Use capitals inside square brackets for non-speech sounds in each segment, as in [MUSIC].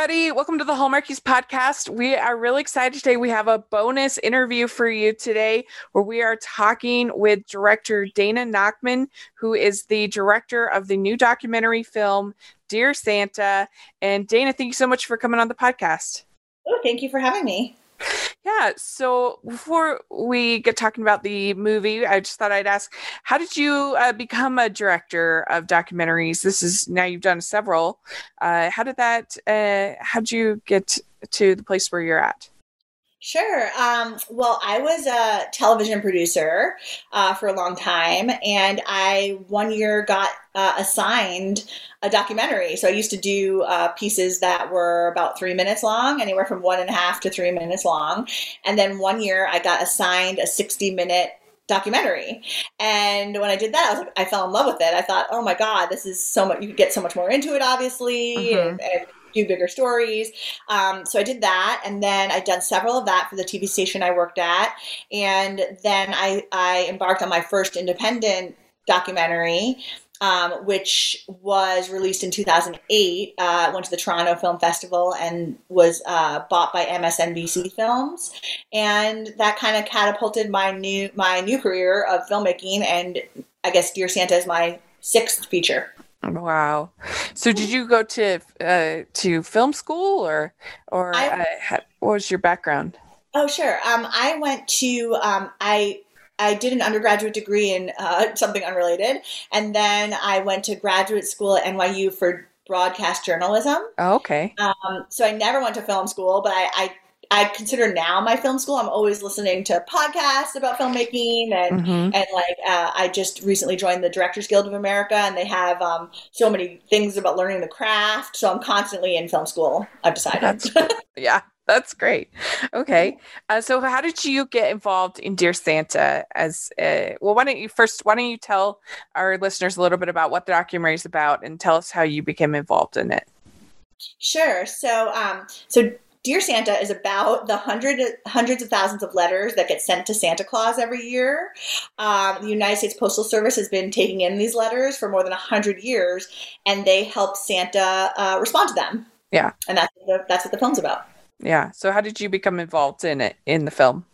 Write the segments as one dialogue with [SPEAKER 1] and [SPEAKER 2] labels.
[SPEAKER 1] everybody. Welcome to the Hallmarkies podcast. We are really excited today. We have a bonus interview for you today where we are talking with director Dana Nachman, who is the director of the new documentary film Dear Santa. And Dana, thank you so much for coming on the podcast.
[SPEAKER 2] Oh, thank you for having me.
[SPEAKER 1] Yeah. So before we get talking about the movie, I just thought I'd ask, how did you uh, become a director of documentaries? This is now you've done several. Uh, how did that? Uh, how did you get to the place where you're at?
[SPEAKER 2] Sure. Um, well, I was a television producer uh, for a long time, and I one year got uh, assigned a documentary. So I used to do uh, pieces that were about three minutes long, anywhere from one and a half to three minutes long. And then one year I got assigned a 60 minute documentary. And when I did that, I was like, I fell in love with it. I thought, oh my God, this is so much, you could get so much more into it, obviously. Mm-hmm. And, and do bigger stories. Um, so I did that, and then I'd done several of that for the TV station I worked at, and then I I embarked on my first independent documentary. Um, which was released in 2008. Uh, went to the Toronto Film Festival and was uh, bought by MSNBC Films, and that kind of catapulted my new my new career of filmmaking. And I guess Dear Santa is my sixth feature.
[SPEAKER 1] Wow. So did you go to uh, to film school or or I, uh, what was your background?
[SPEAKER 2] Oh, sure. Um, I went to um, I I did an undergraduate degree in uh, [LAUGHS] something unrelated, and then I went to graduate school at NYU for broadcast journalism.
[SPEAKER 1] Oh, okay.
[SPEAKER 2] Um, so I never went to film school, but I, I I consider now my film school. I'm always listening to podcasts about filmmaking, and mm-hmm. and like uh, I just recently joined the Directors Guild of America, and they have um, so many things about learning the craft. So I'm constantly in film school. I've decided. [LAUGHS]
[SPEAKER 1] yeah, that's great. Okay, uh, so how did you get involved in Dear Santa? As uh, well, why don't you first? Why don't you tell our listeners a little bit about what the documentary is about, and tell us how you became involved in it?
[SPEAKER 2] Sure. So, um, so Dear Santa is about the hundred, hundreds of thousands of letters that get sent to Santa Claus every year. Um, the United States Postal Service has been taking in these letters for more than 100 years, and they help Santa uh, respond to them.
[SPEAKER 1] Yeah.
[SPEAKER 2] And that's, the, that's what the film's about.
[SPEAKER 1] Yeah. So, how did you become involved in it, in the film?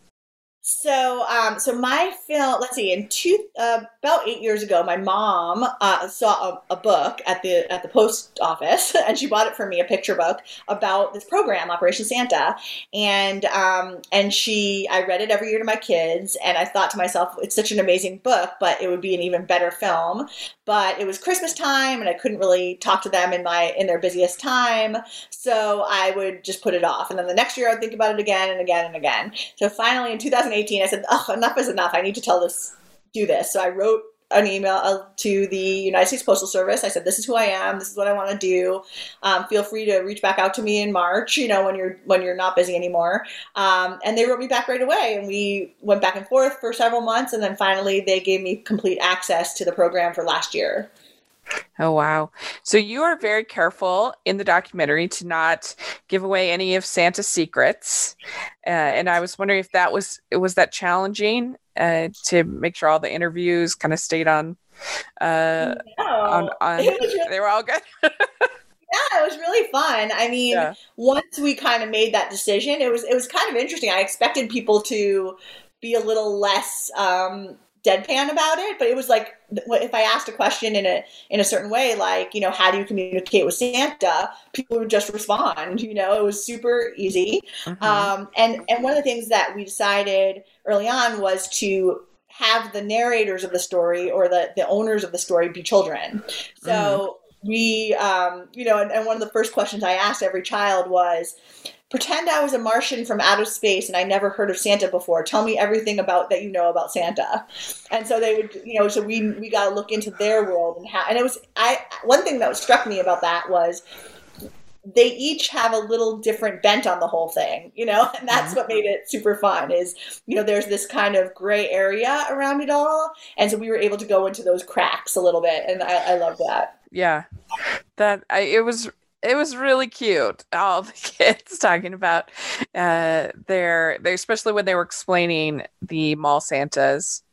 [SPEAKER 2] So, um, so my film, let's see, in two, uh, about eight years ago, my mom uh, saw a, a, book at the at the post office, [LAUGHS] and she bought it for me, a picture book about this program, Operation Santa, and um, and she, I read it every year to my kids, and I thought to myself, it's such an amazing book, but it would be an even better film. But it was Christmas time, and I couldn't really talk to them in my in their busiest time, so I would just put it off, and then the next year I'd think about it again and again and again. So finally, in 2008 2018, I said, oh, enough is enough. I need to tell this, do this. So I wrote an email to the United States Postal Service. I said, "This is who I am. This is what I want to do. Um, feel free to reach back out to me in March. You know, when you're when you're not busy anymore." Um, and they wrote me back right away, and we went back and forth for several months, and then finally they gave me complete access to the program for last year.
[SPEAKER 1] Oh, wow. So you are very careful in the documentary to not give away any of Santa's secrets. Uh, and I was wondering if that was, it was that challenging uh, to make sure all the interviews kind of stayed on, uh, no. on, [LAUGHS] on really- they were all good. [LAUGHS]
[SPEAKER 2] Yeah, it was really fun. I mean, yeah. once we kind of made that decision, it was it was kind of interesting. I expected people to be a little less um, deadpan about it, but it was like if I asked a question in a in a certain way, like you know, how do you communicate with Santa? People would just respond. You know, it was super easy. Mm-hmm. Um, and and one of the things that we decided early on was to have the narrators of the story or the the owners of the story be children. So. Mm-hmm. We, um, you know, and, and one of the first questions I asked every child was, pretend I was a Martian from outer space and I never heard of Santa before. Tell me everything about that you know about Santa. And so they would, you know, so we we got to look into their world and how. And it was I one thing that struck me about that was they each have a little different bent on the whole thing, you know, [LAUGHS] and that's what made it super fun. Is you know, there's this kind of gray area around it all, and so we were able to go into those cracks a little bit, and I, I love that.
[SPEAKER 1] Yeah, that I, it was it was really cute. All [LAUGHS] the kids talking about uh, their, they especially when they were explaining the mall Santas,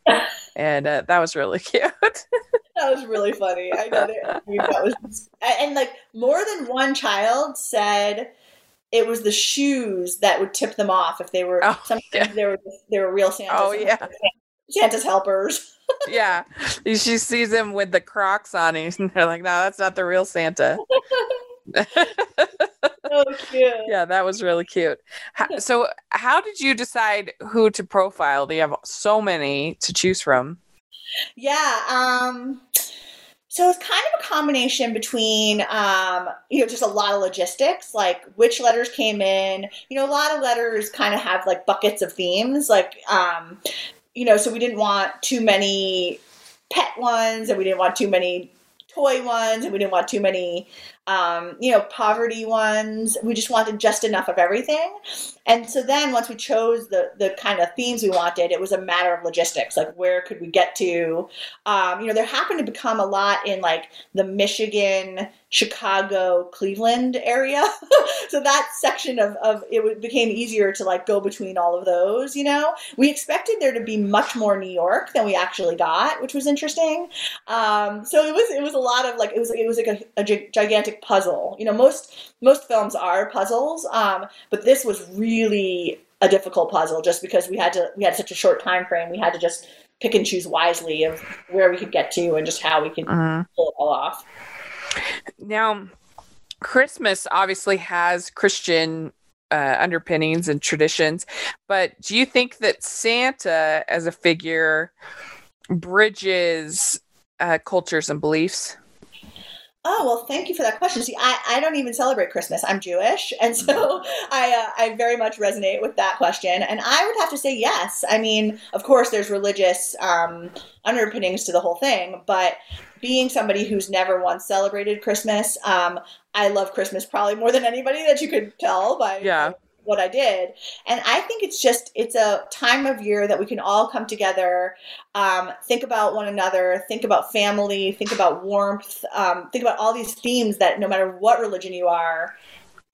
[SPEAKER 1] and uh, that was really [LAUGHS] cute.
[SPEAKER 2] that was really funny. I. I mean, that was, and like more than one child said it was the shoes that would tip them off if they were oh, sometimes yeah. they were they were real Santas.
[SPEAKER 1] Oh yeah.
[SPEAKER 2] Santa's helpers. [LAUGHS]
[SPEAKER 1] yeah. She sees him with the Crocs on and they're like, no, that's not the real Santa. [LAUGHS]
[SPEAKER 2] so cute.
[SPEAKER 1] Yeah, that was really cute. so, how did you decide who to profile? Do you have so many to choose from?
[SPEAKER 2] Yeah. Um, so it's kind of a combination between, um, you know, just a lot of logistics, like which letters came in. You know, a lot of letters kind of have like buckets of themes, like, um, you know, so we didn't want too many pet ones, and we didn't want too many toy ones, and we didn't want too many um, you know, poverty ones. We just wanted just enough of everything. And so then once we chose the the kind of themes we wanted, it was a matter of logistics. Like where could we get to? Um, you know, there happened to become a lot in like the Michigan, Chicago, Cleveland area. [LAUGHS] so that section of, of it became easier to like go between all of those, you know? We expected there to be much more New York than we actually got, which was interesting. Um, so it was it was a lot of like it was it was like a, a gigantic puzzle. You know, most most films are puzzles, um, but this was really a difficult puzzle just because we had to we had such a short time frame. We had to just pick and choose wisely of where we could get to and just how we could uh-huh. pull it all off.
[SPEAKER 1] Now, Christmas obviously has Christian uh, underpinnings and traditions, but do you think that Santa as a figure bridges uh, cultures and beliefs?
[SPEAKER 2] Oh well, thank you for that question. See, I, I don't even celebrate Christmas. I'm Jewish, and so [LAUGHS] I uh, I very much resonate with that question. And I would have to say yes. I mean, of course, there's religious um, underpinnings to the whole thing, but being somebody who's never once celebrated Christmas, um, I love Christmas probably more than anybody that you could tell by
[SPEAKER 1] yeah
[SPEAKER 2] what I did. And I think it's just it's a time of year that we can all come together, um, think about one another, think about family, think about warmth, um, think about all these themes that no matter what religion you are,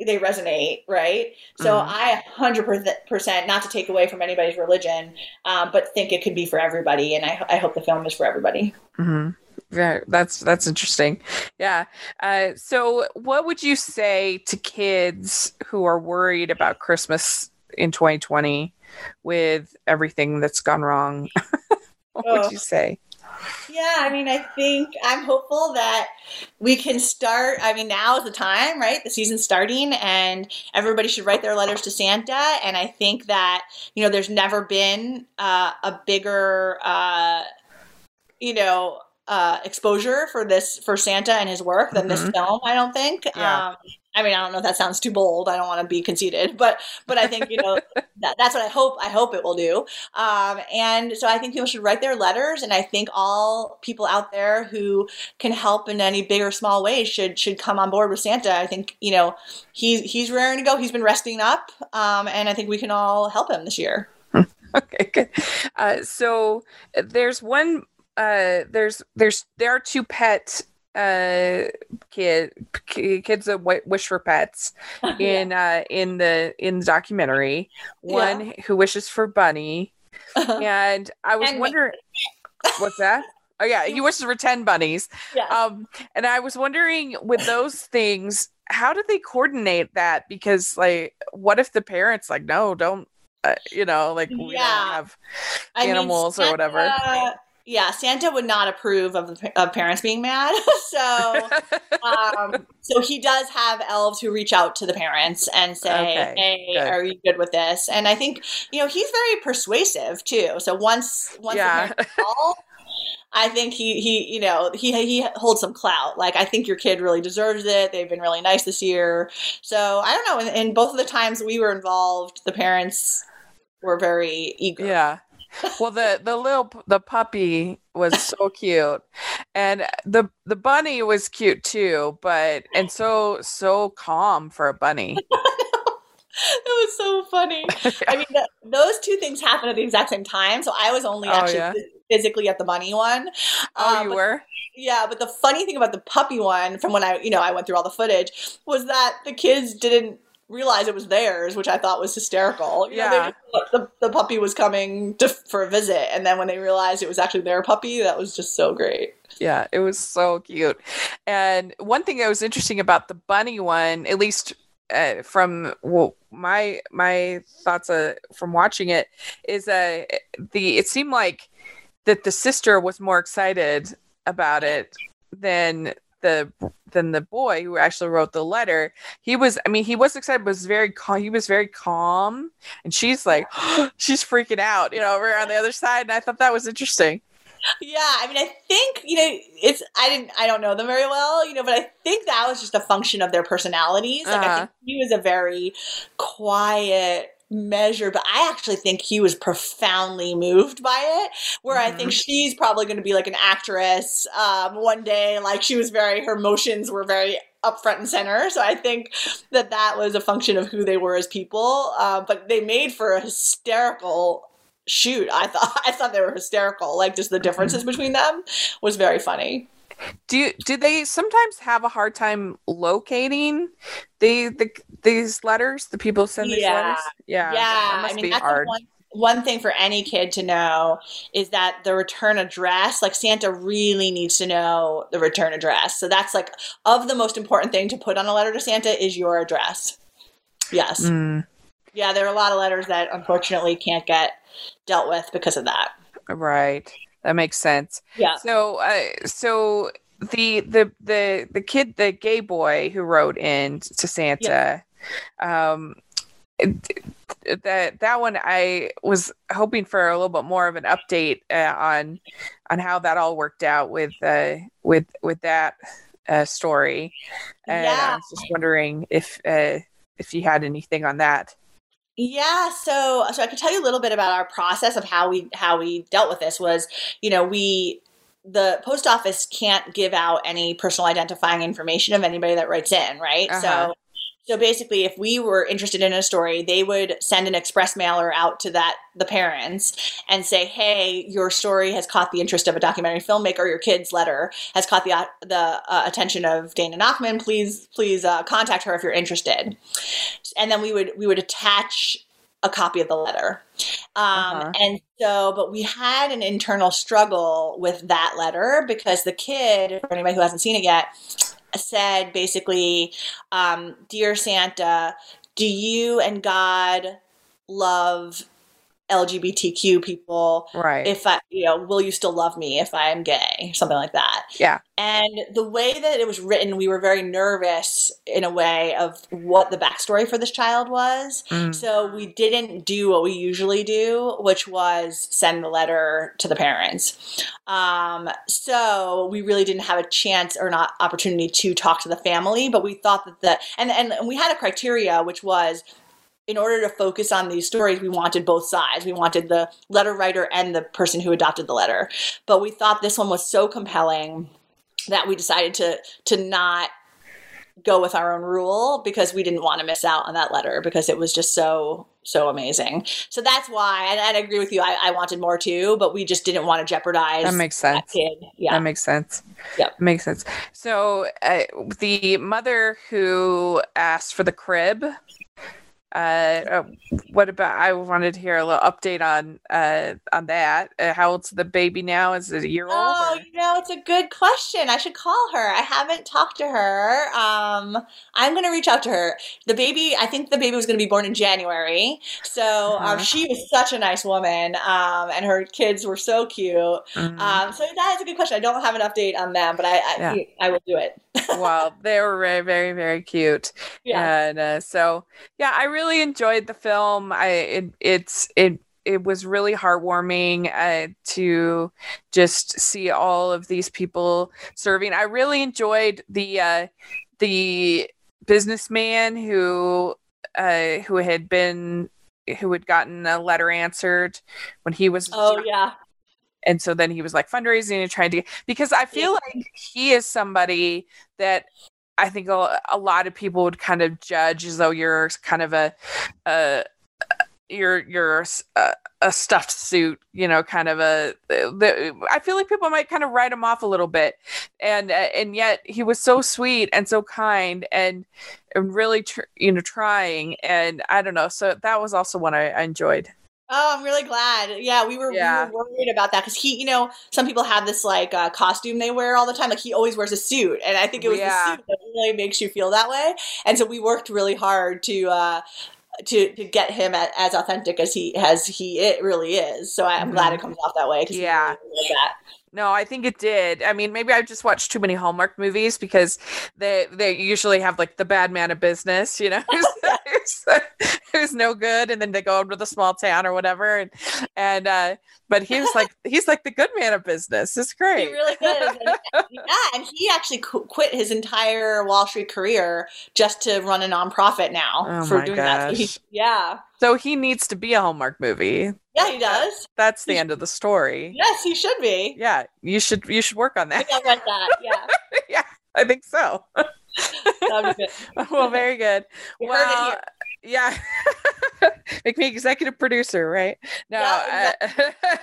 [SPEAKER 2] they resonate, right? So mm-hmm. I 100% not to take away from anybody's religion, um, but think it could be for everybody, and I, I hope the film is for everybody.
[SPEAKER 1] Mm-hmm. Yeah, that's that's interesting. Yeah. Uh, so, what would you say to kids who are worried about Christmas in 2020 with everything that's gone wrong? [LAUGHS] what oh. would you say?
[SPEAKER 2] Yeah, I mean, I think I'm hopeful that we can start. I mean, now is the time, right? The season's starting, and everybody should write their letters to Santa. And I think that, you know, there's never been uh, a bigger, uh, you know, uh, exposure for this for Santa and his work than mm-hmm. this film. I don't think. Yeah. Um, I mean, I don't know if that sounds too bold. I don't want to be conceited, but but I think you know [LAUGHS] that, that's what I hope. I hope it will do. Um, and so I think people should write their letters, and I think all people out there who can help in any big or small way should should come on board with Santa. I think you know he's he's raring to go. He's been resting up, um, and I think we can all help him this year. [LAUGHS]
[SPEAKER 1] Okay, good. Uh, so there's one uh, there's there's there are two pet uh kid kids that wish for pets [LAUGHS] in uh in the in the documentary one yeah. who wishes for bunny uh-huh. and i was and wondering what's that oh yeah he wishes for 10 bunnies
[SPEAKER 2] yeah.
[SPEAKER 1] um and i was wondering with those things how do they coordinate that because like what if the parents like no don't uh, you know like we yeah. don't have animals I mean, or whatever
[SPEAKER 2] yeah, Santa would not approve of, of parents being mad. [LAUGHS] so, [LAUGHS] um, so he does have elves who reach out to the parents and say, okay, "Hey, good. are you good with this?" And I think you know he's very persuasive too. So once once yeah. the parents call, I think he he you know he he holds some clout. Like I think your kid really deserves it. They've been really nice this year. So I don't know. In, in both of the times we were involved, the parents were very eager.
[SPEAKER 1] Yeah well the the little the puppy was so cute. And the the bunny was cute too but and so so calm for a bunny. [LAUGHS]
[SPEAKER 2] That was so funny. [LAUGHS] I mean those two things happened at the exact same time so i was only oh, actually yeah? physically at the bunny one.
[SPEAKER 1] Oh um, you
[SPEAKER 2] but,
[SPEAKER 1] were?
[SPEAKER 2] Yeah but the funny thing about the puppy one from when i you know i went through all the footage was that the kids didn't realize it was theirs, which I thought was hysterical. You
[SPEAKER 1] yeah.
[SPEAKER 2] Know, the, the puppy was coming to, for a visit, and then when they realized it was actually their puppy, that was just so great.
[SPEAKER 1] Yeah, it was so cute. And one thing that was interesting about the bunny one, at least uh, from well, my my thoughts uh, from watching it is uh, the it seemed like that the sister was more excited about it than the than the boy who actually wrote the letter. He was, I mean, he was excited, but was very calm. He was very calm, and she's like, [GASPS] she's freaking out, you know, over on the other side. And I thought that was interesting.
[SPEAKER 2] Yeah, I mean, I think you know, it's I didn't, I don't know them very well, you know, but I think that was just a function of their personalities. Like, uh-huh. I think he was a very quiet measure, but I actually think he was profoundly moved by it. Where mm-hmm. I think mm-hmm. she's probably going to be like an actress um, one day. Like she was very, her emotions were very up front and center. So I think that that was a function of who they were as people. Uh, but they made for a hysterical shoot. I thought [LAUGHS] I thought they were hysterical. Like just the mm-hmm. differences between them was very funny.
[SPEAKER 1] Do you, do they sometimes have a hard time locating the, the these letters? The people send these yeah. letters.
[SPEAKER 2] Yeah, yeah. I mean, that's hard. One, one thing for any kid to know is that the return address, like Santa really needs to know the return address. So that's like of the most important thing to put on a letter to Santa is your address. Yes. Mm. Yeah, there are a lot of letters that unfortunately can't get dealt with because of that.
[SPEAKER 1] Right. That makes sense.
[SPEAKER 2] Yeah.
[SPEAKER 1] So, uh, so the the the the kid, the gay boy who wrote in to Santa, yeah. um, that that one I was hoping for a little bit more of an update uh, on on how that all worked out with uh, with with that uh, story, and yeah. I was just wondering if uh, if you had anything on that.
[SPEAKER 2] Yeah, so so I can tell you a little bit about our process of how we how we dealt with this was, you know, we the post office can't give out any personal identifying information of anybody that writes in, right? Uh-huh. So so basically, if we were interested in a story, they would send an express mailer out to that the parents and say, "Hey, your story has caught the interest of a documentary filmmaker. Your kid's letter has caught the the uh, attention of Dana Nachman. Please, please uh, contact her if you're interested." And then we would we would attach a copy of the letter. Um, uh-huh. And so, but we had an internal struggle with that letter because the kid, for anybody who hasn't seen it yet, said basically, um, Dear Santa, do you and God love LGBTQ people.
[SPEAKER 1] Right.
[SPEAKER 2] If I, you know, will you still love me if I am gay? Something like that.
[SPEAKER 1] Yeah.
[SPEAKER 2] And the way that it was written, we were very nervous in a way of what the backstory for this child was. Mm. So we didn't do what we usually do, which was send the letter to the parents. Um, so we really didn't have a chance or not opportunity to talk to the family, but we thought that the, and, and we had a criteria, which was, in order to focus on these stories, we wanted both sides. We wanted the letter writer and the person who adopted the letter. But we thought this one was so compelling that we decided to to not go with our own rule because we didn't want to miss out on that letter because it was just so so amazing. So that's why, and I agree with you. I, I wanted more too, but we just didn't want to jeopardize.
[SPEAKER 1] That makes sense.
[SPEAKER 2] That kid. Yeah,
[SPEAKER 1] that makes sense. Yeah, makes sense. So uh, the mother who asked for the crib uh, uh, what about? I wanted to hear a little update on uh, on that. Uh, how old's the baby now? Is it a year old?
[SPEAKER 2] Oh, you know, it's a good question. I should call her. I haven't talked to her. Um, I'm going to reach out to her. The baby, I think the baby was going to be born in January. So um, uh-huh. um, she was such a nice woman, um, and her kids were so cute. Mm-hmm. Um, so that is a good question. I don't have an update on them, but I I, yeah. I will do it.
[SPEAKER 1] wow, they were very very very cute. [LAUGHS] Yeah, and uh, so yeah, I really really enjoyed the film. I it, it's it it was really heartwarming uh, to just see all of these people serving. I really enjoyed the uh, the businessman who uh, who had been who had gotten a letter answered when he was
[SPEAKER 2] oh yeah
[SPEAKER 1] and so then he was like fundraising and trying to because i feel like he is somebody that I think a, a lot of people would kind of judge as though you're kind of a, a you're you're a, a, stuffed suit, you know, kind of a. The, I feel like people might kind of write him off a little bit, and uh, and yet he was so sweet and so kind and and really tr- you know trying, and I don't know. So that was also one I, I enjoyed.
[SPEAKER 2] Oh, I'm really glad. Yeah, we were, yeah. we were worried about that because he, you know, some people have this like uh, costume they wear all the time. Like he always wears a suit, and I think it was yeah. the suit that really makes you feel that way. And so we worked really hard to uh, to to get him at, as authentic as he as he it really is. So I'm mm-hmm. glad it comes off that way.
[SPEAKER 1] Yeah. Really no, I think it did. I mean, maybe I've just watched too many Hallmark movies because they they usually have like the bad man of business, you know, [LAUGHS] [LAUGHS] who's, who's, no good, and then they go over to the small town or whatever, and and uh, but he was like he's like the good man of business. It's great.
[SPEAKER 2] He really is. And, [LAUGHS] yeah, and he actually quit his entire Wall Street career just to run a nonprofit now
[SPEAKER 1] oh for doing [LAUGHS] gosh. that. So he,
[SPEAKER 2] yeah.
[SPEAKER 1] So he needs to be a Hallmark movie.
[SPEAKER 2] Yeah, he does.
[SPEAKER 1] That's the he end of the story.
[SPEAKER 2] Yes, he should be.
[SPEAKER 1] Yeah, you should you should work on that.
[SPEAKER 2] I read that. Yeah.
[SPEAKER 1] yeah, I think so. [LAUGHS] well, very good.
[SPEAKER 2] We
[SPEAKER 1] well, yeah. [LAUGHS] Make me executive producer, right? No, yeah, exactly. uh,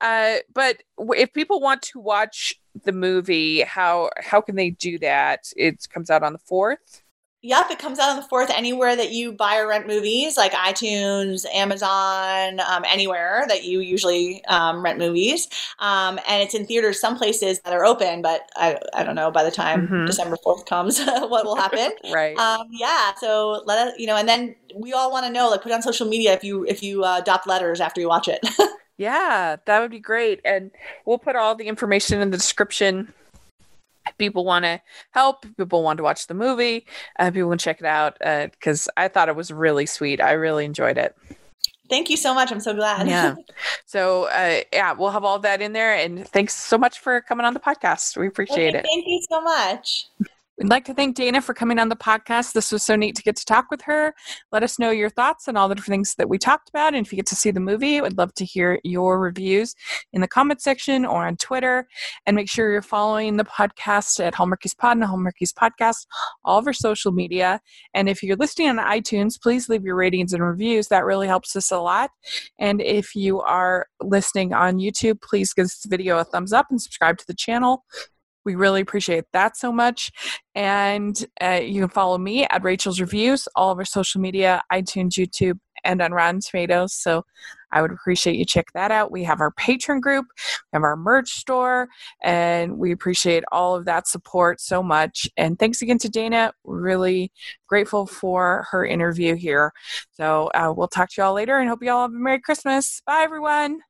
[SPEAKER 1] [LAUGHS] uh, but if people want to watch the movie, how how can they do that? It comes out on the fourth.
[SPEAKER 2] Yep, it comes out on the fourth anywhere that you buy or rent movies, like iTunes, Amazon, um, anywhere that you usually um, rent movies. Um, and it's in theaters, some places that are open, but I, I don't know by the time mm-hmm. December 4th comes [LAUGHS] what will happen. [LAUGHS]
[SPEAKER 1] right.
[SPEAKER 2] Um, yeah. So let us, you know, and then we all want to know, like put on social media if you, if you uh, adopt letters after you watch it. [LAUGHS]
[SPEAKER 1] yeah, that would be great. And we'll put all the information in the description people want to help people want to watch the movie uh, people can check it out because uh, i thought it was really sweet. I really enjoyed it.
[SPEAKER 2] Thank you so much. I'm so glad.
[SPEAKER 1] Yeah. [LAUGHS] So uh, yeah we'll have all that in there and thanks so much for coming on the podcast. We appreciate okay, it.
[SPEAKER 2] thank you so much
[SPEAKER 1] We'd like to thank Dana for coming on the podcast. This was so neat to get to talk with her. Let us know your thoughts on all the different things that we talked about. And if you get to see the movie, I'd love to hear your reviews in the comment section or on Twitter. And make sure you're following the podcast at Hallmarkies Pod and Hallmarkies Podcast, all of our social media. And if you're listening on iTunes, please leave your ratings and reviews. That really helps us a lot. And if you are listening on YouTube, please give this video a thumbs up and subscribe to the channel. We really appreciate that so much. And uh, you can follow me at Rachel's Reviews, all of our social media, iTunes, YouTube, and on Rotten Tomatoes. So I would appreciate you check that out. We have our Patreon group, we have our merch store, and we appreciate all of that support so much. And thanks again to Dana. Really grateful for her interview here. So uh, we'll talk to you all later and hope you all have a Merry Christmas. Bye, everyone.